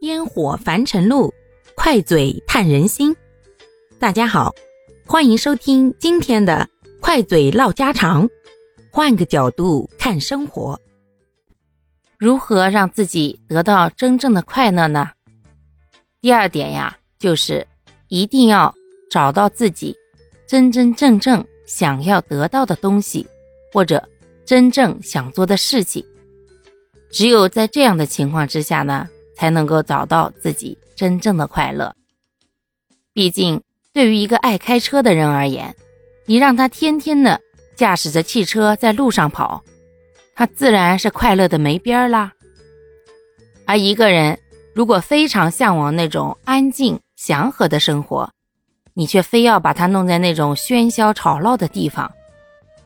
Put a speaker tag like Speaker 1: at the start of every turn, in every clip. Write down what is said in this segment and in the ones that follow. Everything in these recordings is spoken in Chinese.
Speaker 1: 烟火凡尘路，快嘴探人心。大家好，欢迎收听今天的快嘴唠家常，换个角度看生活。
Speaker 2: 如何让自己得到真正的快乐呢？第二点呀，就是一定要找到自己真真正正想要得到的东西，或者真正想做的事情。只有在这样的情况之下呢，才能够找到自己真正的快乐。毕竟，对于一个爱开车的人而言，你让他天天的驾驶着汽车在路上跑，他自然是快乐的没边儿啦。而一个人如果非常向往那种安静祥和的生活，你却非要把他弄在那种喧嚣吵闹的地方，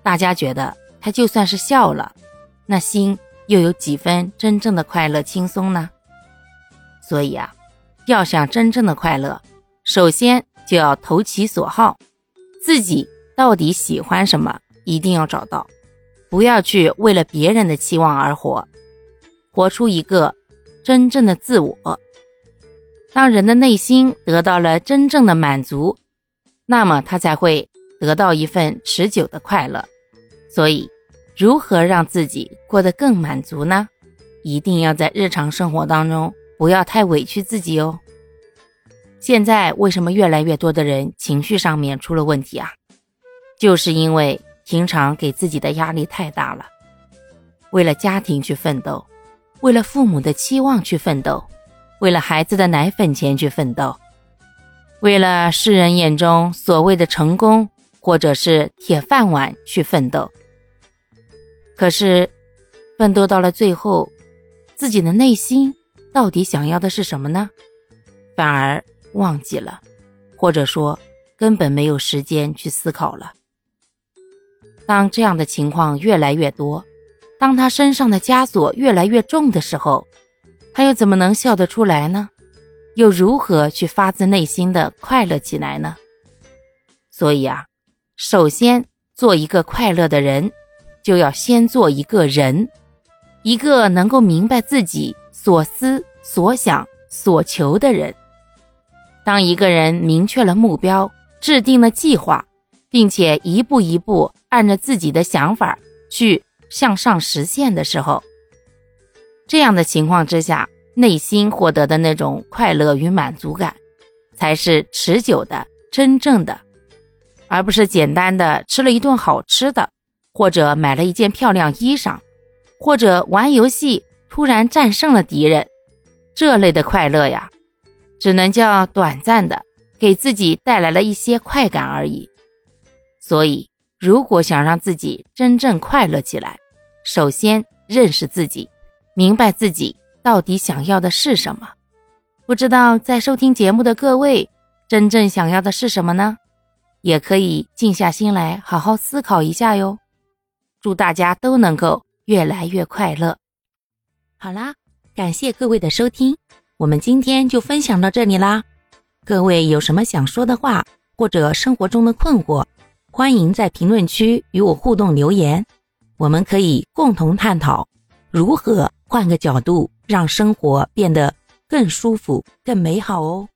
Speaker 2: 大家觉得他就算是笑了，那心。又有几分真正的快乐轻松呢？所以啊，要想真正的快乐，首先就要投其所好，自己到底喜欢什么，一定要找到，不要去为了别人的期望而活，活出一个真正的自我。当人的内心得到了真正的满足，那么他才会得到一份持久的快乐。所以。如何让自己过得更满足呢？一定要在日常生活当中不要太委屈自己哦。现在为什么越来越多的人情绪上面出了问题啊？就是因为平常给自己的压力太大了，为了家庭去奋斗，为了父母的期望去奋斗，为了孩子的奶粉钱去奋斗，为了世人眼中所谓的成功或者是铁饭碗去奋斗。可是，奋斗到了最后，自己的内心到底想要的是什么呢？反而忘记了，或者说根本没有时间去思考了。当这样的情况越来越多，当他身上的枷锁越来越重的时候，他又怎么能笑得出来呢？又如何去发自内心的快乐起来呢？所以啊，首先做一个快乐的人。就要先做一个人，一个能够明白自己所思所想所求的人。当一个人明确了目标，制定了计划，并且一步一步按照自己的想法去向上实现的时候，这样的情况之下，内心获得的那种快乐与满足感，才是持久的、真正的，而不是简单的吃了一顿好吃的。或者买了一件漂亮衣裳，或者玩游戏突然战胜了敌人，这类的快乐呀，只能叫短暂的，给自己带来了一些快感而已。所以，如果想让自己真正快乐起来，首先认识自己，明白自己到底想要的是什么。不知道在收听节目的各位，真正想要的是什么呢？也可以静下心来，好好思考一下哟。祝大家都能够越来越快乐。
Speaker 1: 好啦，感谢各位的收听，我们今天就分享到这里啦。各位有什么想说的话，或者生活中的困惑，欢迎在评论区与我互动留言，我们可以共同探讨如何换个角度让生活变得更舒服、更美好哦。